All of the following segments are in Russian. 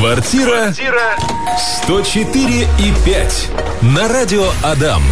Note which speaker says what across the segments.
Speaker 1: Квартира 104 и 5 на радио Адам.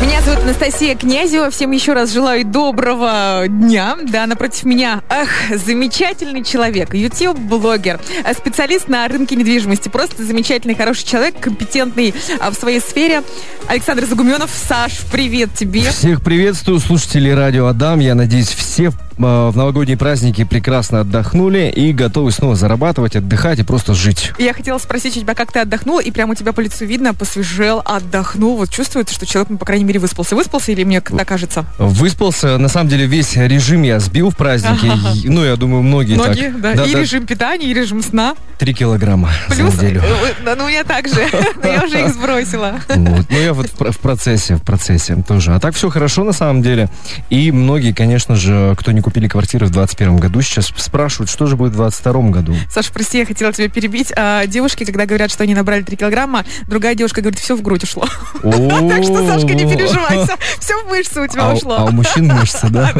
Speaker 2: Меня зовут Анастасия Князева. Всем еще раз желаю доброго дня. Да, напротив меня, ах, замечательный человек, YouTube-блогер, специалист на рынке недвижимости. Просто замечательный, хороший человек, компетентный а, в своей сфере. Александр Загуменов. Саш, привет тебе.
Speaker 3: Всех приветствую, слушатели радио Адам. Я надеюсь, все в новогодние праздники прекрасно отдохнули и готовы снова зарабатывать, отдыхать и просто жить.
Speaker 2: Я хотела спросить у тебя, как ты отдохнул, и прямо у тебя по лицу видно, посвежел, отдохнул. Вот чувствуется, что человек, ну, по крайней мере, выспался. Выспался или мне так кажется?
Speaker 3: Выспался. На самом деле весь режим я сбил в празднике. Ну, я думаю, многие,
Speaker 2: многие
Speaker 3: так.
Speaker 2: Да. да. И да. режим питания, и режим сна.
Speaker 3: Три килограмма
Speaker 2: Плюс,
Speaker 3: за неделю.
Speaker 2: Да, ну, я так же. Но я уже их сбросила.
Speaker 3: Вот. Ну, я вот в процессе, в процессе тоже. А так все хорошо на самом деле. И многие, конечно же, кто не купили квартиры в 2021 году, сейчас спрашивают, что же будет в 2022 году.
Speaker 2: Саша, прости, я хотела тебя перебить. А, девушки, когда говорят, что они набрали 3 килограмма, другая девушка говорит, все в грудь ушло. Так что, Сашка, не переживай, все в мышцы у тебя
Speaker 3: а
Speaker 2: ушло.
Speaker 3: А у мужчин мышцы, да?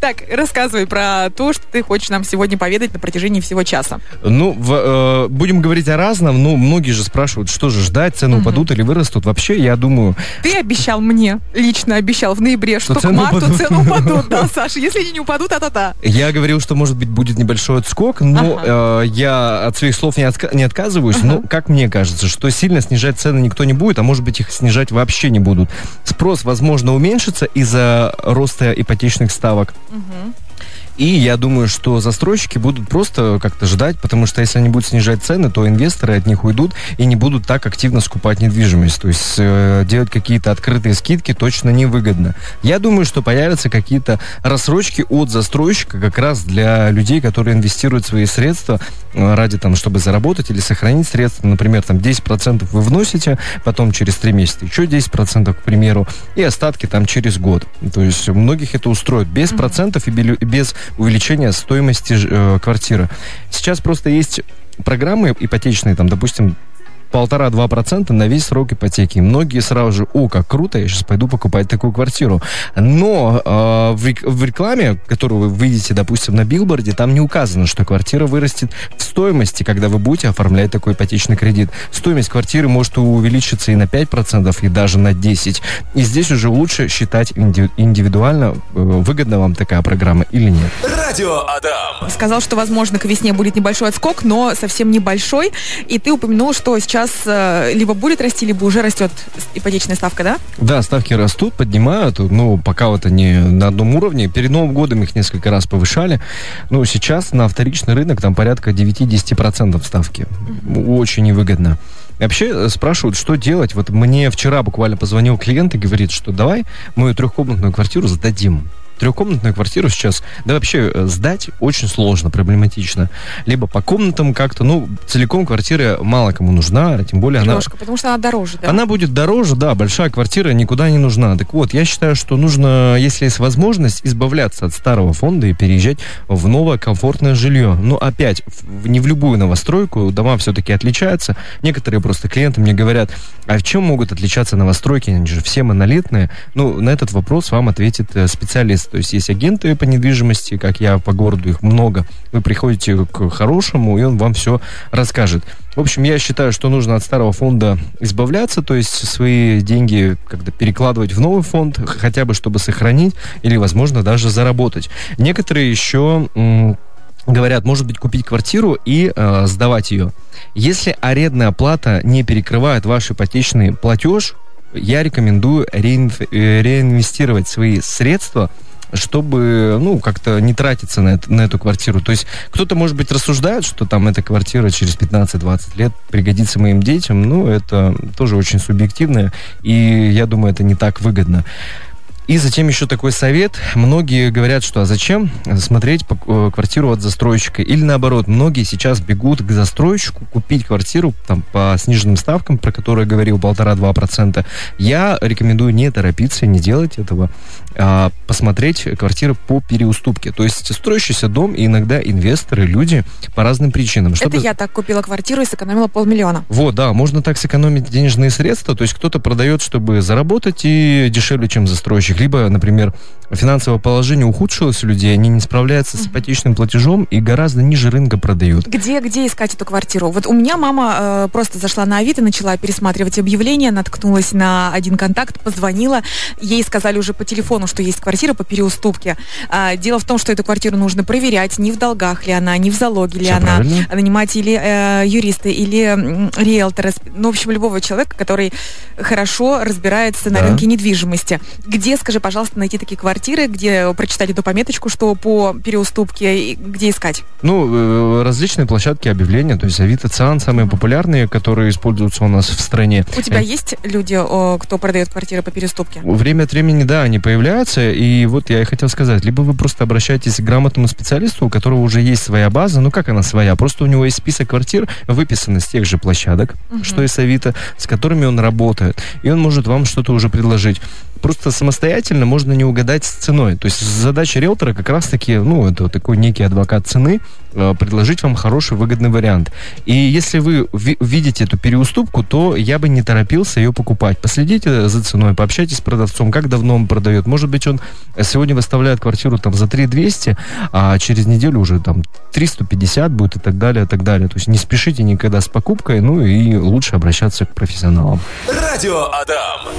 Speaker 2: Так, рассказывай про то, что ты хочешь нам сегодня поведать на протяжении всего часа.
Speaker 3: Ну, э, будем говорить о разном. Ну, многие же спрашивают, что же ждать, цены упадут или вырастут. Вообще, я думаю...
Speaker 2: Ты обещал мне, лично обещал в ноябре, что к марту цены упадут. Да, Саша, если они не упадут, а-та-та.
Speaker 3: Я говорил, что, может быть, будет небольшой отскок, но я от своих слов не отказываюсь. Но, как мне кажется, что сильно снижать цены никто не будет, а может быть, их снижать вообще не будут. Спрос, возможно, уменьшится из-за роста ипотечных ставок. Угу. И я думаю, что застройщики будут просто как-то ждать, потому что если они будут снижать цены, то инвесторы от них уйдут и не будут так активно скупать недвижимость. То есть э, делать какие-то открытые скидки точно невыгодно. Я думаю, что появятся какие-то рассрочки от застройщика как раз для людей, которые инвестируют свои средства э, ради там, чтобы заработать или сохранить средства. Например, там 10% вы вносите, потом через 3 месяца еще 10%, к примеру, и остатки там через год. То есть многих это устроит без процентов и без увеличения стоимости э, квартиры. Сейчас просто есть программы ипотечные, там, допустим, полтора-два процента на весь срок ипотеки. многие сразу же, о, как круто, я сейчас пойду покупать такую квартиру. Но э, в, рекламе, которую вы видите, допустим, на билборде, там не указано, что квартира вырастет в стоимости, когда вы будете оформлять такой ипотечный кредит. Стоимость квартиры может увеличиться и на 5%, и даже на 10%. И здесь уже лучше считать индивидуально, э, выгодна вам такая программа или нет.
Speaker 1: Радио Адам.
Speaker 2: Сказал, что, возможно, к весне будет небольшой отскок, но совсем небольшой. И ты упомянул, что сейчас сейчас э, либо будет расти, либо уже растет ипотечная ставка, да?
Speaker 3: Да, ставки растут, поднимают. Ну, пока вот они на одном уровне. Перед Новым годом их несколько раз повышали. Ну, сейчас на вторичный рынок там порядка 9-10% ставки. Mm-hmm. Очень невыгодно. Вообще э, спрашивают, что делать. Вот мне вчера буквально позвонил клиент и говорит, что давай мою трехкомнатную квартиру сдадим трехкомнатную квартиру сейчас, да вообще э, сдать очень сложно, проблематично. Либо по комнатам как-то, ну, целиком квартира мало кому нужна, тем более
Speaker 2: Немножко,
Speaker 3: она...
Speaker 2: потому что она дороже, да?
Speaker 3: Она будет дороже, да, большая квартира никуда не нужна. Так вот, я считаю, что нужно, если есть возможность, избавляться от старого фонда и переезжать в новое комфортное жилье. Но опять, не в любую новостройку, дома все-таки отличаются. Некоторые просто клиенты мне говорят, а в чем могут отличаться новостройки, они же все монолитные. Ну, на этот вопрос вам ответит э, специалист. То есть есть агенты по недвижимости, как я по городу, их много. Вы приходите к хорошему, и он вам все расскажет. В общем, я считаю, что нужно от старого фонда избавляться, то есть свои деньги как-то перекладывать в новый фонд, хотя бы чтобы сохранить или, возможно, даже заработать. Некоторые еще говорят, может быть, купить квартиру и э, сдавать ее. Если арендная плата не перекрывает ваш ипотечный платеж, я рекомендую реинв... Э, реинвестировать свои средства чтобы, ну, как-то не тратиться на, это, на эту квартиру. То есть кто-то, может быть, рассуждает, что там эта квартира через 15-20 лет пригодится моим детям. Ну, это тоже очень субъективно, и я думаю, это не так выгодно. И затем еще такой совет. Многие говорят, что а зачем смотреть э, квартиру от застройщика? Или наоборот, многие сейчас бегут к застройщику купить квартиру там, по сниженным ставкам, про которые говорил, полтора-два процента. Я рекомендую не торопиться, не делать этого, а посмотреть квартиры по переуступке. То есть строящийся дом и иногда инвесторы, люди по разным причинам.
Speaker 2: Чтобы... Это я так купила квартиру и сэкономила полмиллиона.
Speaker 3: Вот, да, можно так сэкономить денежные средства. То есть кто-то продает, чтобы заработать и дешевле, чем застройщик случаях. Либо, например, финансовое положение ухудшилось у людей, они не справляются с ипотечным платежом и гораздо ниже рынка продают.
Speaker 2: Где, где искать эту квартиру? Вот у меня мама э, просто зашла на Авито, начала пересматривать объявления, наткнулась на один контакт, позвонила, ей сказали уже по телефону, что есть квартира по переуступке. А, дело в том, что эту квартиру нужно проверять, не в долгах ли она, не в залоге ли
Speaker 3: Всё
Speaker 2: она,
Speaker 3: правильно.
Speaker 2: нанимать или э, юриста, или м, риэлтора, ну, в общем, любого человека, который хорошо разбирается на
Speaker 3: Да.
Speaker 2: рынке недвижимости. Где, скажи, пожалуйста, найти такие квартиры, где прочитать эту пометочку, что по переуступке, и где искать?
Speaker 3: Ну, э, различные площадки объявления, то есть Авито, Циан, самые популярные, которые используются у нас в стране.
Speaker 2: У тебя
Speaker 3: Э,
Speaker 2: есть люди, кто продает квартиры по переуступке?
Speaker 3: Время от времени, да, они появляются, и вот я и хотел сказать, либо вы просто обращаетесь к грамотному специалисту, у которого уже есть своя база, ну как она своя, просто у него есть список квартир, выписан из тех же площадок, что и с Авито, с которыми он работает, и он может вам что-то уже предложить. Просто самостоятельно можно не угадать с ценой. То есть задача риэлтора как раз-таки, ну, это такой некий адвокат цены, предложить вам хороший, выгодный вариант. И если вы ви- видите эту переуступку, то я бы не торопился ее покупать. Последите за ценой, пообщайтесь с продавцом, как давно он продает. Может быть, он сегодня выставляет квартиру там за 3200, а через неделю уже там 350 будет и так далее, и так далее. То есть не спешите никогда с покупкой, ну и лучше обращаться к профессионалам.
Speaker 1: Радио Адам.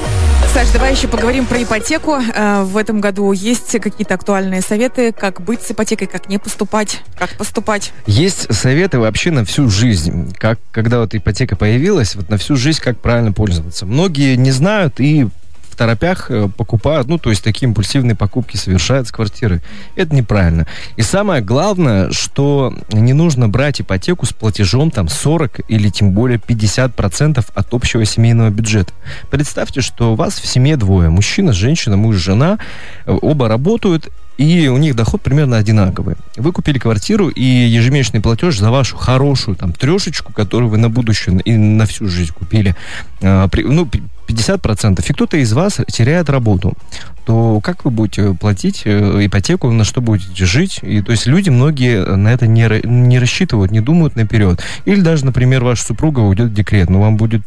Speaker 2: Саш, давай еще поговорим про ипотеку. Э, В этом году есть какие-то актуальные советы, как быть с ипотекой, как не поступать, как поступать?
Speaker 3: Есть советы вообще на всю жизнь. Как, когда вот ипотека появилась, вот на всю жизнь, как правильно пользоваться. Многие не знают и в торопях э, покупают, ну, то есть такие импульсивные покупки совершают с квартиры. Это неправильно. И самое главное, что не нужно брать ипотеку с платежом там 40 или тем более 50% от общего семейного бюджета. Представьте, что у вас в семье двое. Мужчина, женщина, муж, жена. э, Оба работают, и у них доход примерно одинаковый. Вы купили квартиру, и ежемесячный платеж за вашу хорошую там трешечку, которую вы на будущее и на всю жизнь купили, при- ну, пи- 50%, и кто-то из вас теряет работу, то как вы будете платить э, ипотеку, на что будете жить? И, то есть люди многие на это не, не рассчитывают, не думают наперед. Или даже, например, ваша супруга уйдет в декрет, но вам будет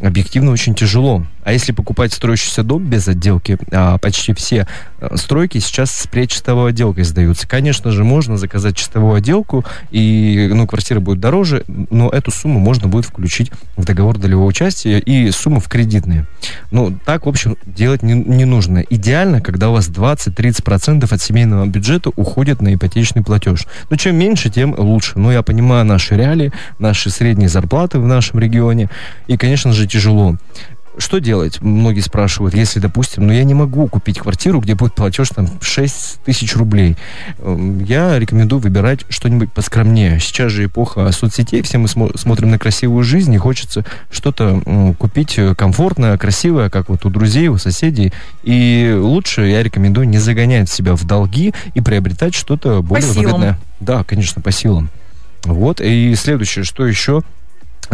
Speaker 3: объективно очень тяжело. А если покупать строящийся дом без отделки, а почти все э, стройки сейчас с предчистовой отделкой сдаются. Конечно же, можно заказать чистовую отделку, и ну, квартира будет дороже, но эту сумму можно будет включить в договор долевого участия и сумму в кредитные. Ну, так, в общем, делать не, не нужно. Идеально, когда у вас 20-30% от семейного бюджета уходит на ипотечный платеж. Но чем меньше, тем лучше. Ну, я понимаю наши реалии, наши средние зарплаты в нашем регионе, и, конечно же, тяжело. Что делать? Многие спрашивают, если, допустим, ну я не могу купить квартиру, где будет платеж там 6 тысяч рублей. Эм, Я рекомендую выбирать что-нибудь поскромнее. Сейчас же эпоха соцсетей, все мы смо- смотрим на красивую жизнь, и хочется что-то м, купить э, комфортное, красивое, как вот у друзей, у соседей. И лучше я рекомендую не загонять себя в долги и приобретать что-то более
Speaker 2: силам.
Speaker 3: выгодное. Да, конечно, по силам. Вот. И следующее, что еще?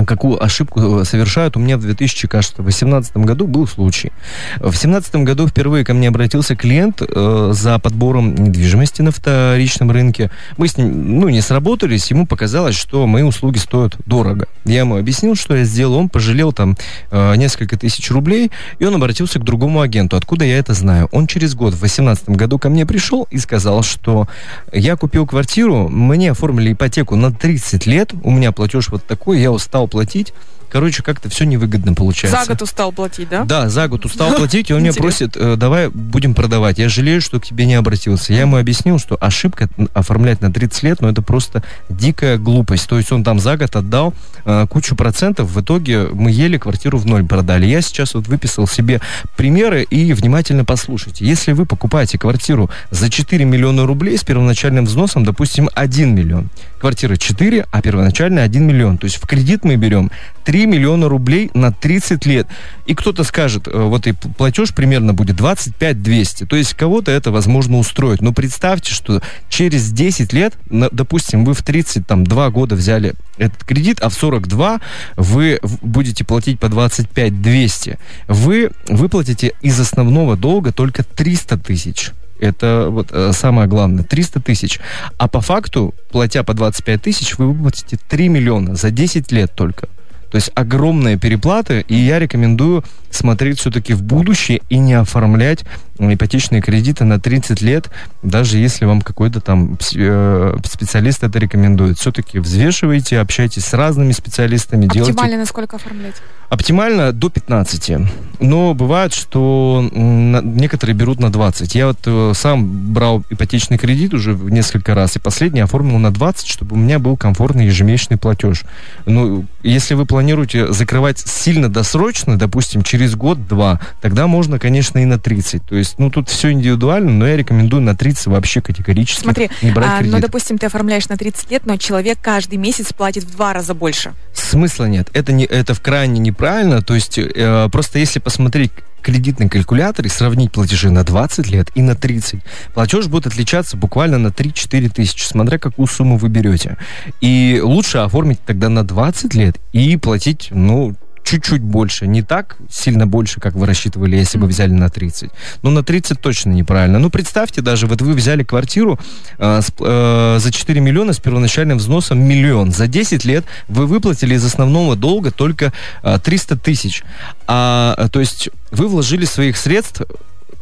Speaker 3: Какую ошибку э, совершают. У меня в 2018 году был случай. В 2017 году впервые ко мне обратился клиент э, за подбором недвижимости на вторичном рынке. Мы с ним, ну, не сработались, ему показалось, что мои услуги стоят дорого. Я ему объяснил, что я сделал, он пожалел там э, несколько тысяч рублей, и он обратился к другому агенту. Откуда я это знаю? Он через год, в 2018 году, ко мне пришел и сказал, что я купил квартиру, мне оформили ипотеку на 30 лет, у меня платеж вот такой, я устал платить. Короче, как-то все невыгодно получается.
Speaker 2: За год устал платить, да?
Speaker 3: Да, за год устал платить, и он меня просит, э, давай будем продавать. Я жалею, что к тебе не обратился. Я ему объяснил, что ошибка оформлять на 30 лет, но это просто дикая глупость. То есть он там за год отдал э, кучу процентов, в итоге мы еле квартиру в ноль продали. Я сейчас вот выписал себе примеры и внимательно послушайте. Если вы покупаете квартиру за 4 миллиона рублей с первоначальным взносом, допустим, 1 миллион, квартира 4, а первоначально 1 миллион. То есть в кредит мы берем 3 миллиона рублей на 30 лет. И кто-то скажет, э, вот и платеж примерно будет 25 200. То есть кого-то это возможно устроит. Но представьте, что через 10 лет, допустим, вы в 32 года взяли этот кредит, а в 42 вы будете платить по 25 200. Вы выплатите из основного долга только 300 тысяч. Это вот э, самое главное, 300 тысяч. А по факту, платя по 25 тысяч, вы выплатите 3 миллиона за 10 лет только. То есть огромные переплаты, и я рекомендую смотреть все-таки в будущее и не оформлять ипотечные кредиты на 30 лет, даже если вам какой-то там э, специалист это рекомендует. Все-таки взвешивайте, общайтесь с разными специалистами.
Speaker 2: Оптимально
Speaker 3: делайте...
Speaker 2: насколько оформлять?
Speaker 3: Оптимально до 15. Но бывает, что некоторые берут на 20. Я вот э, сам брал ипотечный кредит уже несколько раз, и последний оформил на 20, чтобы у меня был комфортный ежемесячный платеж. Ну, если вы планируете закрывать сильно досрочно, допустим, через год-два, тогда можно, конечно, и на 30. То есть, ну, тут все индивидуально, но я рекомендую на 30 вообще категорически
Speaker 2: Смотри,
Speaker 3: не брать
Speaker 2: а,
Speaker 3: кредит.
Speaker 2: ну, допустим, ты оформляешь на 30 лет, но человек каждый месяц платит в два раза больше.
Speaker 3: Смысла нет. Это, не, это в крайне неправильно. То есть, э, просто если посмотреть кредитный калькулятор и сравнить платежи на 20 лет и на 30, платеж будет отличаться буквально на 3-4 тысячи, смотря какую сумму вы берете. И лучше оформить тогда на 20 лет и платить, ну, чуть-чуть больше. Не так сильно больше, как вы рассчитывали, если бы взяли на 30. Но на 30 точно неправильно. Ну, представьте даже, вот вы взяли квартиру э, с, э, за 4 миллиона с первоначальным взносом миллион. За 10 лет вы выплатили из основного долга только э, 300 тысяч. А, э, то есть вы вложили своих средств э,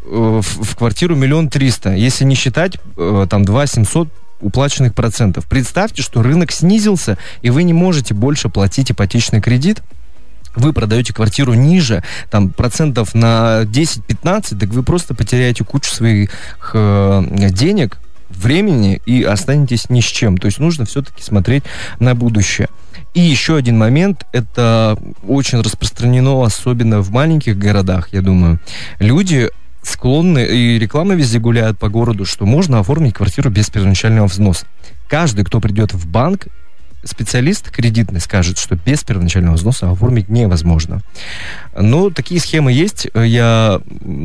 Speaker 3: в, в квартиру миллион триста. Если не считать э, там 2 700 уплаченных процентов. Представьте, что рынок снизился, и вы не можете больше платить ипотечный кредит, вы продаете квартиру ниже, там, процентов на 10-15, так вы просто потеряете кучу своих э, денег, времени и останетесь ни с чем. То есть нужно все-таки смотреть на будущее. И еще один момент, это очень распространено, особенно в маленьких городах, я думаю. Люди склонны, и реклама везде гуляет по городу, что можно оформить квартиру без первоначального взноса. Каждый, кто придет в банк, специалист кредитный скажет, что без первоначального взноса оформить невозможно. Но такие схемы есть. Я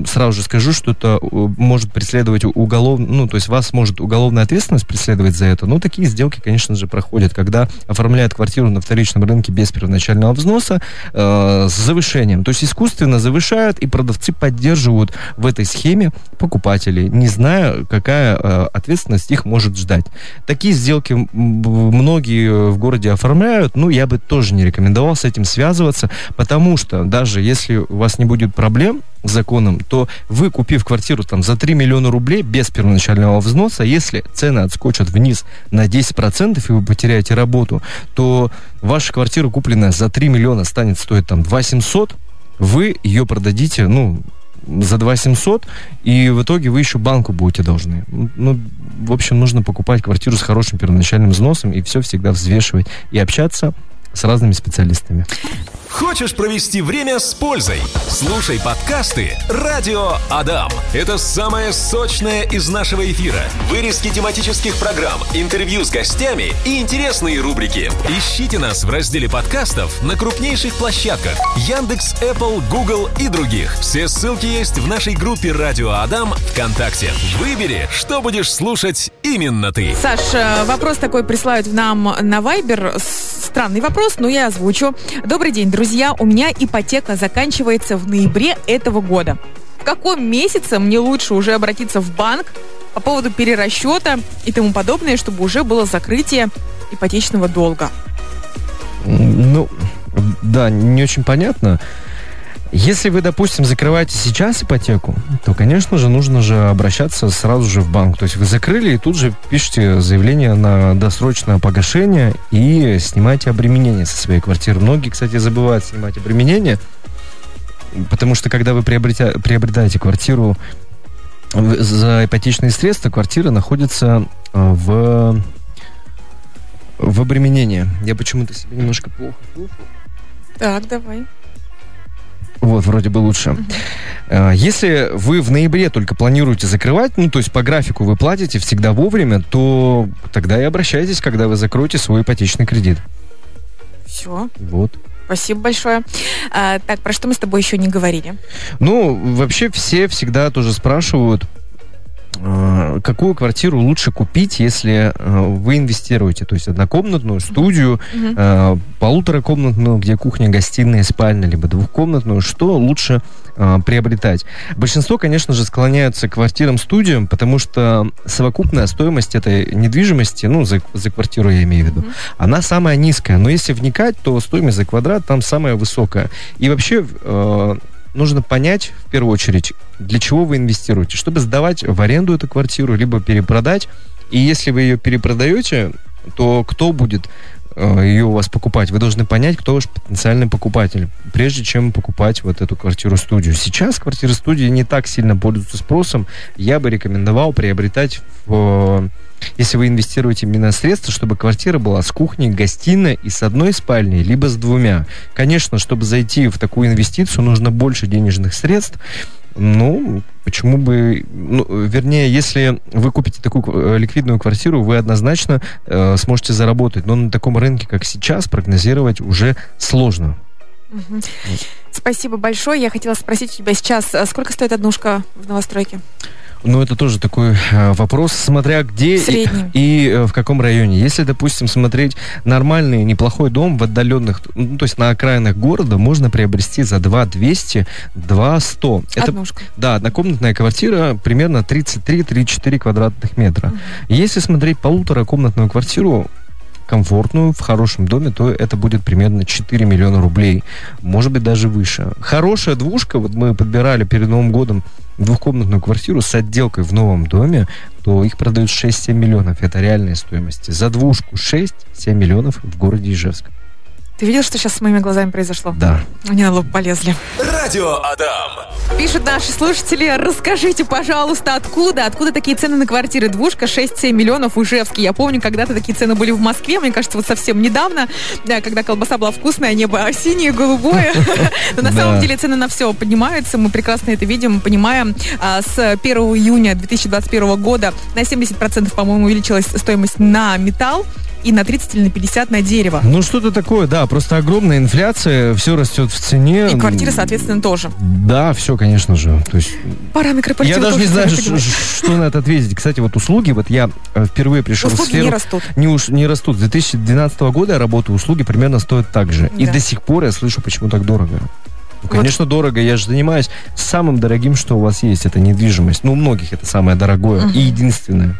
Speaker 3: сразу же скажу, что это э, может преследовать уголов... ну, то есть вас может уголовная ответственность преследовать за это. Но такие сделки, конечно же, проходят, когда оформляют квартиру на вторичном рынке без первоначального взноса э, с завышением. То есть искусственно завышают, и продавцы поддерживают в этой схеме покупателей, не зная, какая э, ответственность их может ждать. Такие сделки многие в городе оформляют, ну, я бы тоже не рекомендовал с этим связываться, потому что даже если у вас не будет проблем с законом, то вы, купив квартиру там за 3 миллиона рублей без первоначального взноса, если цены отскочат вниз на 10% и вы потеряете работу, то ваша квартира, купленная за 3 миллиона, станет стоить там 2 700, вы ее продадите, ну, за 2 700, и в итоге вы еще банку будете должны. Ну, в общем, нужно покупать квартиру с хорошим первоначальным взносом и все всегда взвешивать и общаться с разными специалистами.
Speaker 1: Хочешь провести время с пользой? Слушай подкасты «Радио Адам». Это самое сочное из нашего эфира. Вырезки тематических программ, интервью с гостями и интересные рубрики. Ищите нас в разделе подкастов на крупнейших площадках Яндекс, Apple, Google и других. Все ссылки есть в нашей группе «Радио Адам» ВКонтакте. Выбери, что будешь слушать именно ты.
Speaker 2: Саш, э, вопрос такой присылают нам на Viber. Странный вопрос, но я озвучу. Добрый день, друзья, у меня ипотека заканчивается в ноябре этого года. В каком месяце мне лучше уже обратиться в банк по поводу перерасчета и тому подобное, чтобы уже было закрытие ипотечного долга?
Speaker 3: Ну, да, не очень понятно. Если вы, допустим, закрываете сейчас ипотеку, то, конечно же, нужно же обращаться сразу же в банк. То есть вы закрыли и тут же пишете заявление на досрочное погашение и снимаете обременение со своей квартиры. Многие, кстати, забывают снимать обременение, потому что когда вы приобретя, приобретаете квартиру за ипотечные средства, квартира находится э, в, в обременении. Я почему-то себе немножко плохо.
Speaker 2: Так, давай.
Speaker 3: Вот, вроде бы лучше. Uh-huh. Если вы в ноябре только планируете закрывать, ну, то есть по графику вы платите всегда вовремя, то тогда и обращайтесь, когда вы закроете свой ипотечный кредит.
Speaker 2: Все.
Speaker 3: Вот.
Speaker 2: Спасибо большое. А, так, про что мы с тобой еще не говорили?
Speaker 3: Ну, вообще все всегда тоже спрашивают, какую квартиру лучше купить, если э, вы инвестируете? То есть однокомнатную студию, э, полуторакомнатную, где кухня, гостиная, спальня, либо двухкомнатную. Что лучше э, приобретать? Большинство, конечно же, склоняются к квартирам-студиям, потому что совокупная стоимость этой недвижимости, ну, за, за квартиру я имею в виду, она самая низкая. Но если вникать, то стоимость за квадрат там самая высокая. И вообще... Нужно понять, в первую очередь, для чего вы инвестируете. Чтобы сдавать в аренду эту квартиру, либо перепродать. И если вы ее перепродаете, то кто будет э, ее у вас покупать? Вы должны понять, кто ваш потенциальный покупатель, прежде чем покупать вот эту квартиру-студию. Сейчас квартиры-студии не так сильно пользуются спросом. Я бы рекомендовал приобретать в если вы инвестируете именно средства, чтобы квартира была с кухней, гостиной и с одной спальней, либо с двумя. Конечно, чтобы зайти в такую инвестицию, нужно больше денежных средств. Ну, почему бы... Ну, вернее, если вы купите такую э, ликвидную квартиру, вы однозначно э, сможете заработать. Но на таком рынке, как сейчас, прогнозировать уже сложно.
Speaker 2: Угу. Спасибо большое. Я хотела спросить у тебя сейчас, а сколько стоит однушка в новостройке?
Speaker 3: Ну, это тоже такой э, вопрос, смотря где и, и э, в каком районе. Если, допустим, смотреть нормальный, неплохой дом в отдаленных, ну, то есть на окраинах города, можно приобрести за 2 200, 2 100.
Speaker 2: Это, Однушка.
Speaker 3: Да, однокомнатная квартира примерно 33-34 квадратных метра. Угу. Если смотреть полуторакомнатную квартиру, комфортную, в хорошем доме, то это будет примерно 4 миллиона рублей. Может быть, даже выше. Хорошая двушка, вот мы подбирали перед Новым годом двухкомнатную квартиру с отделкой в новом доме, то их продают 6-7 миллионов. Это реальная стоимость. За двушку 6-7 миллионов в городе Ижевск.
Speaker 2: Ты видел, что сейчас с моими глазами произошло?
Speaker 3: Да.
Speaker 2: Они на лоб полезли.
Speaker 1: Радио Адам.
Speaker 2: Пишут наши слушатели, расскажите, пожалуйста, откуда? Откуда такие цены на квартиры? Двушка 6-7 миллионов у Ижевске. Я помню, когда-то такие цены были в Москве, мне кажется, вот совсем недавно, когда колбаса была вкусная, небо синее, голубое. Но на самом деле цены на все поднимаются, мы прекрасно это видим, понимаем. А, с 1 июня 2021 года на 70%, по-моему, увеличилась стоимость на металл и на 30 или на 50 на дерево.
Speaker 3: Ну, что-то такое, да. Просто огромная инфляция, все растет в цене.
Speaker 2: И квартиры, соответственно, тоже.
Speaker 3: Да, все, конечно же. То есть...
Speaker 2: Параметры
Speaker 3: Я даже не знаю, что на это ответить. Кстати, вот услуги, вот я э, впервые пришел
Speaker 2: услуги
Speaker 3: в сферу...
Speaker 2: не растут.
Speaker 3: Не, уж, не растут. С 2012 года я работаю, услуги примерно стоят так же. Да. И до сих пор я слышу, почему так дорого. Ну, конечно, вот. дорого. Я же занимаюсь самым дорогим, что у вас есть. Это недвижимость. Ну, у многих это самое дорогое угу. и единственное.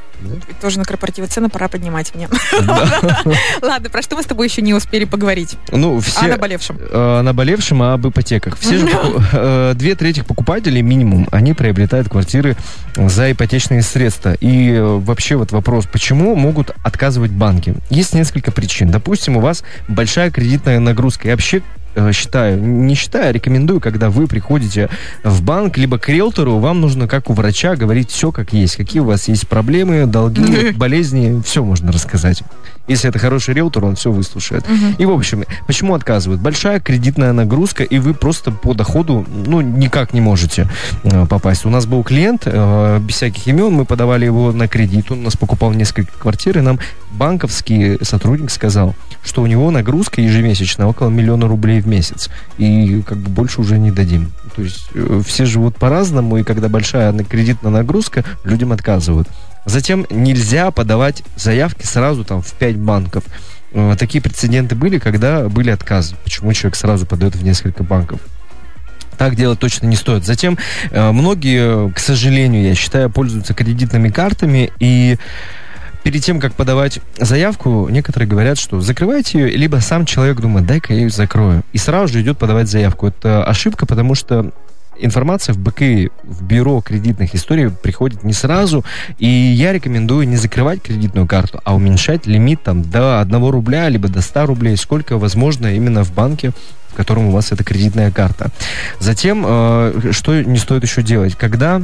Speaker 2: Тоже на корпоративы цены пора поднимать мне. Ладно, про что мы с тобой еще не успели поговорить?
Speaker 3: Ну, все...
Speaker 2: О наболевшем.
Speaker 3: О наболевшем, об ипотеках. Все же, э, две трети покупателей минимум, они приобретают квартиры за ипотечные средства. И э, вообще вот вопрос, почему могут отказывать банки? Есть несколько причин. Допустим, у вас большая кредитная нагрузка. И вообще Э, считаю, не считаю, а рекомендую, когда вы приходите в банк, либо к риэлтору, вам нужно, как у врача, говорить все как есть. Какие у вас есть проблемы, долги, болезни, все можно рассказать. Если это хороший риэлтор, он все выслушает. Угу. И, в общем, почему отказывают? Большая кредитная нагрузка, и вы просто по доходу, ну, никак не можете э, попасть. У нас был клиент, э, без всяких имен, мы подавали его на кредит, он у нас покупал несколько квартир, и нам банковский сотрудник сказал, что у него нагрузка ежемесячная около миллиона рублей в месяц. И как бы больше уже не дадим. То есть э, все живут по-разному, и когда большая кредитная нагрузка, людям отказывают. Затем нельзя подавать заявки сразу там в 5 банков. Э, такие прецеденты были, когда были отказы. Почему человек сразу подает в несколько банков? Так делать точно не стоит. Затем э, многие, к сожалению, я считаю, пользуются кредитными картами и перед тем, как подавать заявку, некоторые говорят, что закрывайте ее, либо сам человек думает, дай-ка я ее закрою. И сразу же идет подавать заявку. Это ошибка, потому что информация в БК, в бюро кредитных историй приходит не сразу, и я рекомендую не закрывать кредитную карту, а уменьшать лимит там до 1 рубля, либо до 100 рублей, сколько возможно именно в банке, в котором у вас эта кредитная карта. Затем, э, что не стоит еще делать? Когда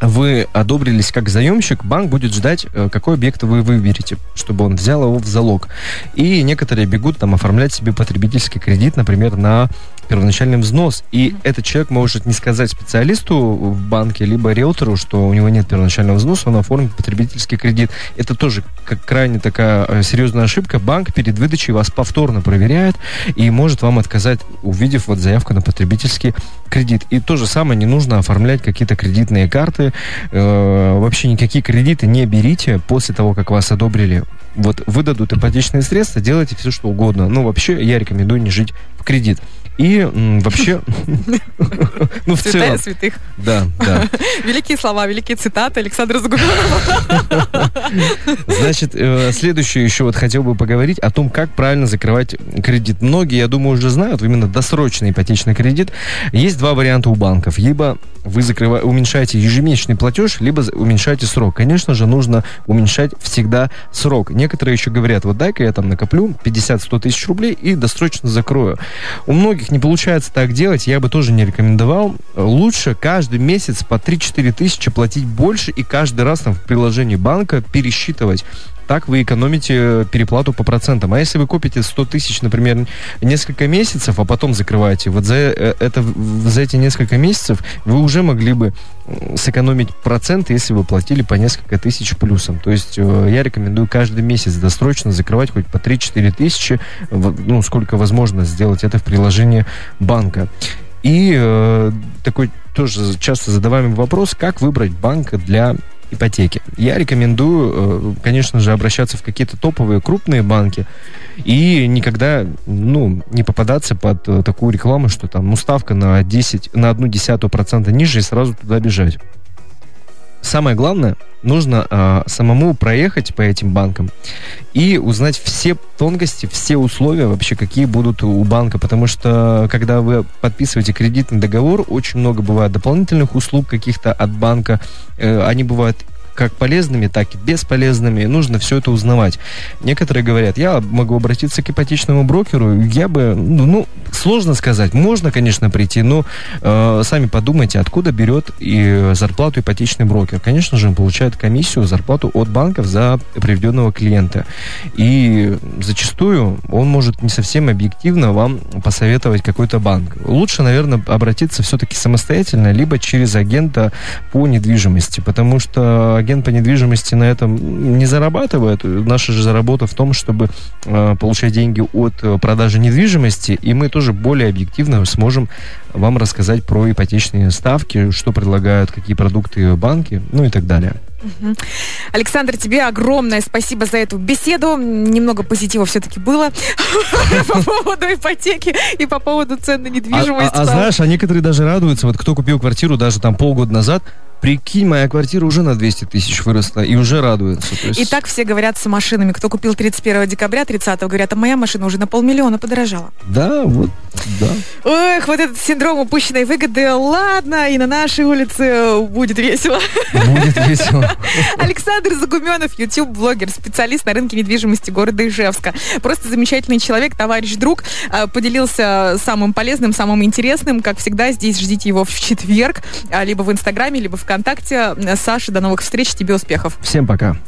Speaker 3: вы одобрились как заемщик, банк будет ждать, э, какой объект вы выберете, чтобы он взял его в залог. И некоторые бегут там оформлять себе потребительский кредит, например, на первоначальный взнос. И mm-hmm. этот человек может не сказать специалисту в банке, либо риэлтору, что у него нет первоначального взноса, он оформит потребительский кредит. Это тоже как крайне такая э, серьезная ошибка. Банк перед выдачей вас повторно проверяет и может вам отказать, увидев вот заявку на потребительский кредит. И то же самое не нужно оформлять какие-то кредитные карты. Э, вообще никакие кредиты не берите после того, как вас одобрили. Вот выдадут ипотечные средства, делайте все, что угодно. Ну, вообще, я рекомендую не жить в кредит. И м, вообще, ну, в
Speaker 2: Святая
Speaker 3: целом,
Speaker 2: святых.
Speaker 3: да, да.
Speaker 2: Великие слова, великие цитаты Александра Загубенова.
Speaker 3: Значит, э, следующее еще вот хотел бы поговорить о том, как правильно закрывать кредит. Многие, я думаю, уже знают, именно досрочный ипотечный кредит. Есть два варианта у банков. Либо вы закрыва- уменьшаете ежемесячный платеж, либо уменьшаете срок. Конечно же, нужно уменьшать всегда срок. Некоторые еще говорят, вот дай-ка я там накоплю 50-100 тысяч рублей и досрочно закрою. У многих не получается так делать, я бы тоже не рекомендовал. Лучше каждый месяц по 3-4 тысячи платить больше и каждый раз там в приложении банка пересчитывать. Так вы экономите переплату по процентам. А если вы купите 100 тысяч, например, несколько месяцев, а потом закрываете, вот за, э, это, за эти несколько месяцев вы уже могли бы сэкономить процент, если вы платили по несколько тысяч плюсом. То есть э, я рекомендую каждый месяц досрочно закрывать хоть по 3-4 тысячи, ну, сколько возможно сделать это в приложении банка. И э, такой тоже часто задаваемый вопрос, как выбрать банк для ипотеки. Я рекомендую, э, конечно же, обращаться в какие-то топовые крупные банки и никогда, ну, не попадаться под э, такую рекламу, что там, ну, ставка на 10, на одну десятую процента ниже и сразу туда бежать. Самое главное, нужно а, самому проехать по этим банкам и узнать все тонкости, все условия вообще, какие будут у банка. Потому что, когда вы подписываете кредитный договор, очень много бывает дополнительных услуг каких-то от банка. Э, они бывают как полезными, так и бесполезными. Нужно все это узнавать. Некоторые говорят, я могу обратиться к ипотечному брокеру. Я бы, ну, ну, сложно сказать. Можно, конечно, прийти, но э, сами подумайте, откуда берет и зарплату ипотечный брокер. Конечно же, он получает комиссию, зарплату от банков за приведенного клиента. И зачастую он может не совсем объективно вам посоветовать какой-то банк. Лучше, наверное, обратиться все-таки самостоятельно, либо через агента по недвижимости, потому что агент по недвижимости на этом не зарабатывает. Наша же заработа в том, чтобы э, получать деньги от э, продажи недвижимости, и мы тоже более объективно сможем вам рассказать про ипотечные ставки, что предлагают, какие продукты банки, ну и так далее.
Speaker 2: Александр, тебе огромное спасибо за эту беседу. Немного позитива все-таки было по поводу ипотеки и по поводу цен на
Speaker 3: А,
Speaker 2: недвижимость.
Speaker 3: а- а знаешь, а некоторые даже радуются, вот кто купил квартиру даже там полгода назад, прикинь, моя квартира уже на 200 тысяч выросла, и уже радуются. То есть-
Speaker 2: И так все говорят с машинами. Кто купил 31 декабря, 30 говорят, а моя машина уже на полмиллиона подорожала.
Speaker 3: Да, вот, да.
Speaker 2: Эх, вот этот синдром упущенной выгоды. Ладно, и на нашей улице будет весело.
Speaker 3: Будет весело.
Speaker 2: Александр Загуменов, YouTube-блогер, специалист на рынке недвижимости города Ижевска. Просто замечательный человек, товарищ, друг. А, Поделился самым полезным, самым интересным. Как всегда, здесь ждите его в четверг, а, либо в Инстаграме, либо ВКонтакте. Саша, до новых встреч, тебе успехов.
Speaker 3: Всем пока.